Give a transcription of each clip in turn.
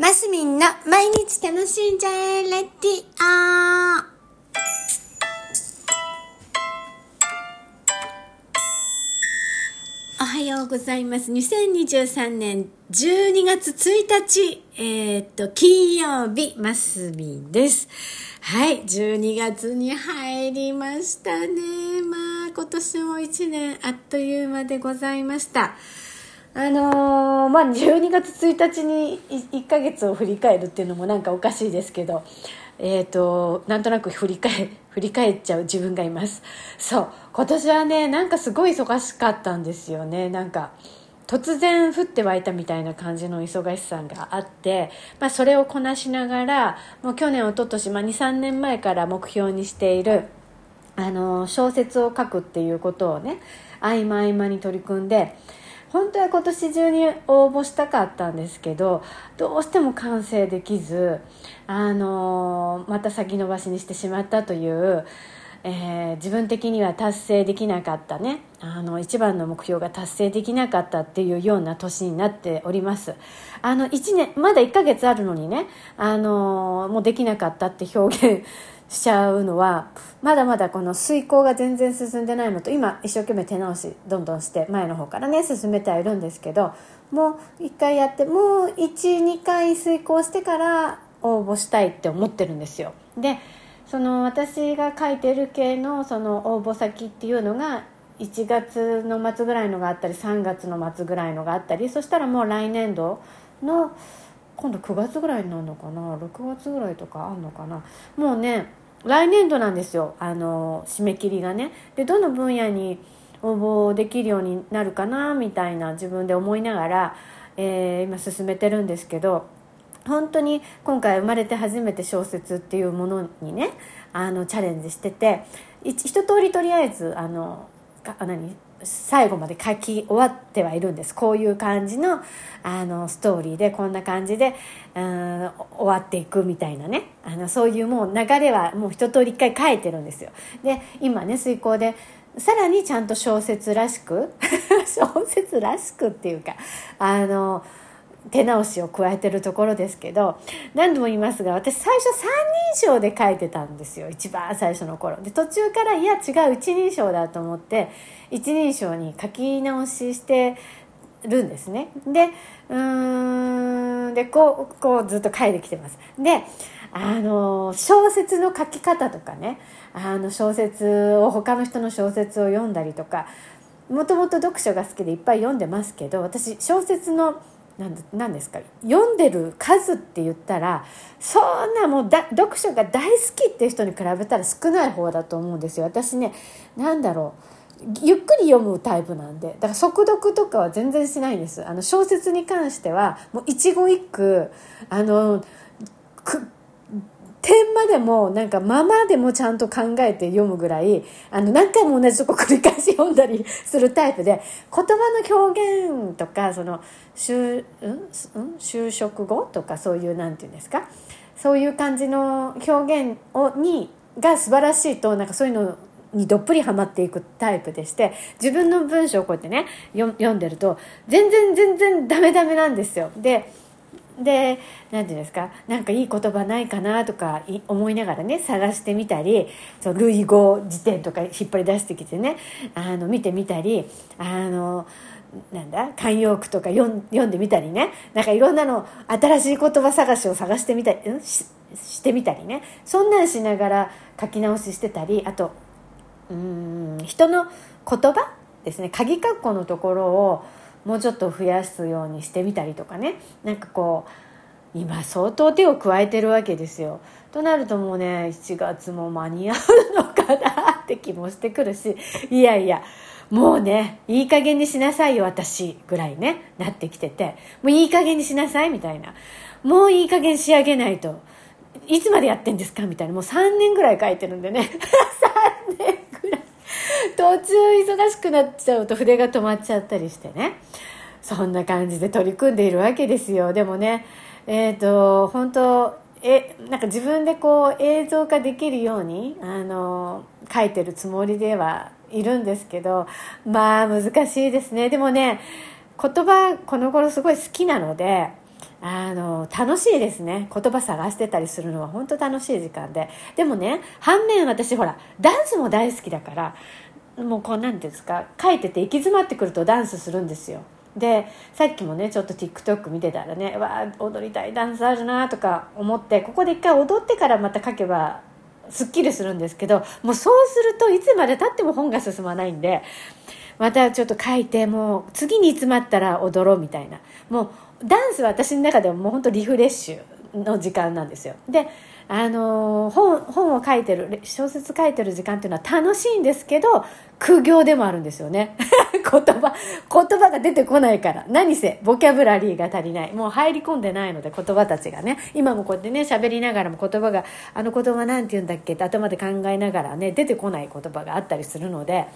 マスミンの毎日楽しんじゃえレディオおはようございます。2023年12月1日、えー、っと、金曜日、マスミンです。はい、12月に入りましたね。まあ、今年も1年あっという間でございました。あのーまあ、12月1日に1ヶ月を振り返るっていうのもなんかおかしいですけど、えっ、と、なんとなく振り返、振り返っちゃう自分がいます。そう。今年はね、なんかすごい忙しかったんですよね。なんか、突然降って湧いたみたいな感じの忙しさがあって、まあ、それをこなしながら、もう去年、一昨年、まあ、2、3年前から目標にしている、あの小説を書くっていうことをね合間合間に取り組んで本当は今年中に応募したかったんですけどどうしても完成できずあのまた先延ばしにしてしまったという、えー自分的には達成できなかったね。あの一番の目標が達成できなかったっていうような年になっております。あの1年まだ1ヶ月あるのにねあのもうできなかったって表現しちゃうのはまだまだこの遂行が全然進んでないのと今一生懸命手直しどんどんして前の方からね進めてはいるんですけどもう1回やってもう12回遂行してから応募したいって思ってるんですよ。でその私が書いてる系のその応募先っていうのが1月の末ぐらいのがあったり3月の末ぐらいのがあったりそしたらもう来年度の今度9月ぐらいになるのかな？6月ぐらいとかあんのかな？もうね来年度なんですよ。あの締め切りがね。でどの分野に応募できるようになるかなみたいな自分で思いながら、えー今進めてるんですけど本当に今回生まれて初めて小説っていうものにねあのチャレンジしててい一通りとりあえずあの何？最後まで書き終わってはいるんです。こういう感じのあのストーリーでこんな感じでうん終わっていくみたいなね。あのそういうもう流れはもう一通り一回書いてるんですよ。で今ね遂行でさらにちゃんと小説らしく 小説らしくっていうかあの手直しを加えてるところですけど何度も言いますが私最初三人称で書いてたんですよ。一番最初の頃。で途中からいや違う一人称だと思って一人称に書き直ししてるんですね。でうーんでこうこうずっと書いてきてます。であの小説の書き方とかねあの小説を他の人の小説を読んだりとかもともと読書が好きでいっぱい読んでますけど私小説の何ですか？読んでる数って言ったらそんなもう読書が大好きっていう人に比べたら少ない方だと思うんですよ。私ねなんだろう。ゆっくり読むタイプなんで。だから速読とかは全然しないんです。あの小説に関してはもう一語一句あの点までもなんかままでもちゃんと考えて読むぐらいあの何回も同じとこ繰り返し読んだりするタイプで言葉の表現とかその就,、うん、就職後とかそういうなんていうんですかそういう感じの表現をにが素晴らしいとなんかそういうのにどっぷりハマっていくタイプでして自分の文章をこうやってね読読んでると全然全然ダメダメなんですよ。でで何て言うんですかなんかいい言葉ないかなとか思いながらね探してみたりそう類語辞典とか引っ張り出してきてねあの見てみたりあのなんだ慣用句とか読ん読んでみたりねなんかいろんなの新しい言葉探しを探してみたり、うん、ししてみたりねそんなんしながら書き直ししてたりあとうん人の言葉ですね鍵括弧のところをもうちょっと増やすようにしてみたりとかね。なんかこう今相当手を加えてるわけですよ。となるともうね7月も間に合うのかなって気もしてくるし。いやいやもうねいい加減にしなさいよ私ぐらいね。なってきてて。もういい加減にしなさいみたいな。もういい加減仕上げないと。いつまでやってんですかみたいな。もう3年ぐらい書いてるんでね。途中忙しくなっちゃうと筆が止まっちゃったりしてねそんな感じで取り組んでいるわけですよでもねえっ、と本当えなんか自分でこう映像化できるようにあの書いてるつもりではいるんですけどまあ難しいですねでもね言葉この頃すごい好きなのであの、楽しいですね。言葉探してたりするのは本当楽しい時間で。でもね、反面私ほら、ダンスも大好きだから、もうこうなんていうんですか、書いてて行き詰まってくるとダンスするんですよ。でさっきもねちょっと TikTok 見てたらねわあ踊りたいダンスあるなとか思ってここで一回踊ってからまた書けばすっきりするんですけどもうそうするといつまでたっても本が進まないんでまたちょっと書いてもう次に詰まったら踊ろうみたいなもうダンスは私の中でももう本当リフレッシュの時間なんですよであの本本を書いてる小説書いてる時間っていうのは楽しいんですけど苦行でもあるんですよね。言葉言葉が出てこないから。何せボキャブラリーが足りない。もう入り込んでないので言葉たちがね。今もこうやってね喋りながらも言葉があの言葉なんて言うんだっけ？って頭で考えながらね出てこない言葉があったりするので。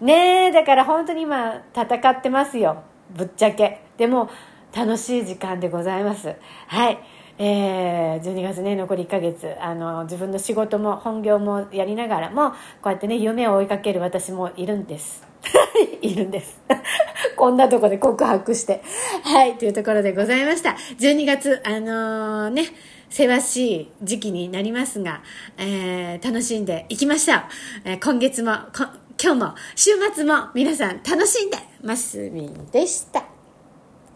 ねえだから本当に今戦ってますよ。ぶっちゃけ。でも楽しい時間でございます。はい。えー、12月ね残り1ヶ月。あの自分の仕事も本業もやりながらもこうやってね夢を追いかける私もいるんです。いるんです。こんなとこで告白して。はいというところでございました。12月あのー、ねせわしい時期になりますが、えー、楽しんでいきましょう、えー、今月も今日も週末も皆さん楽しんでますみんでした。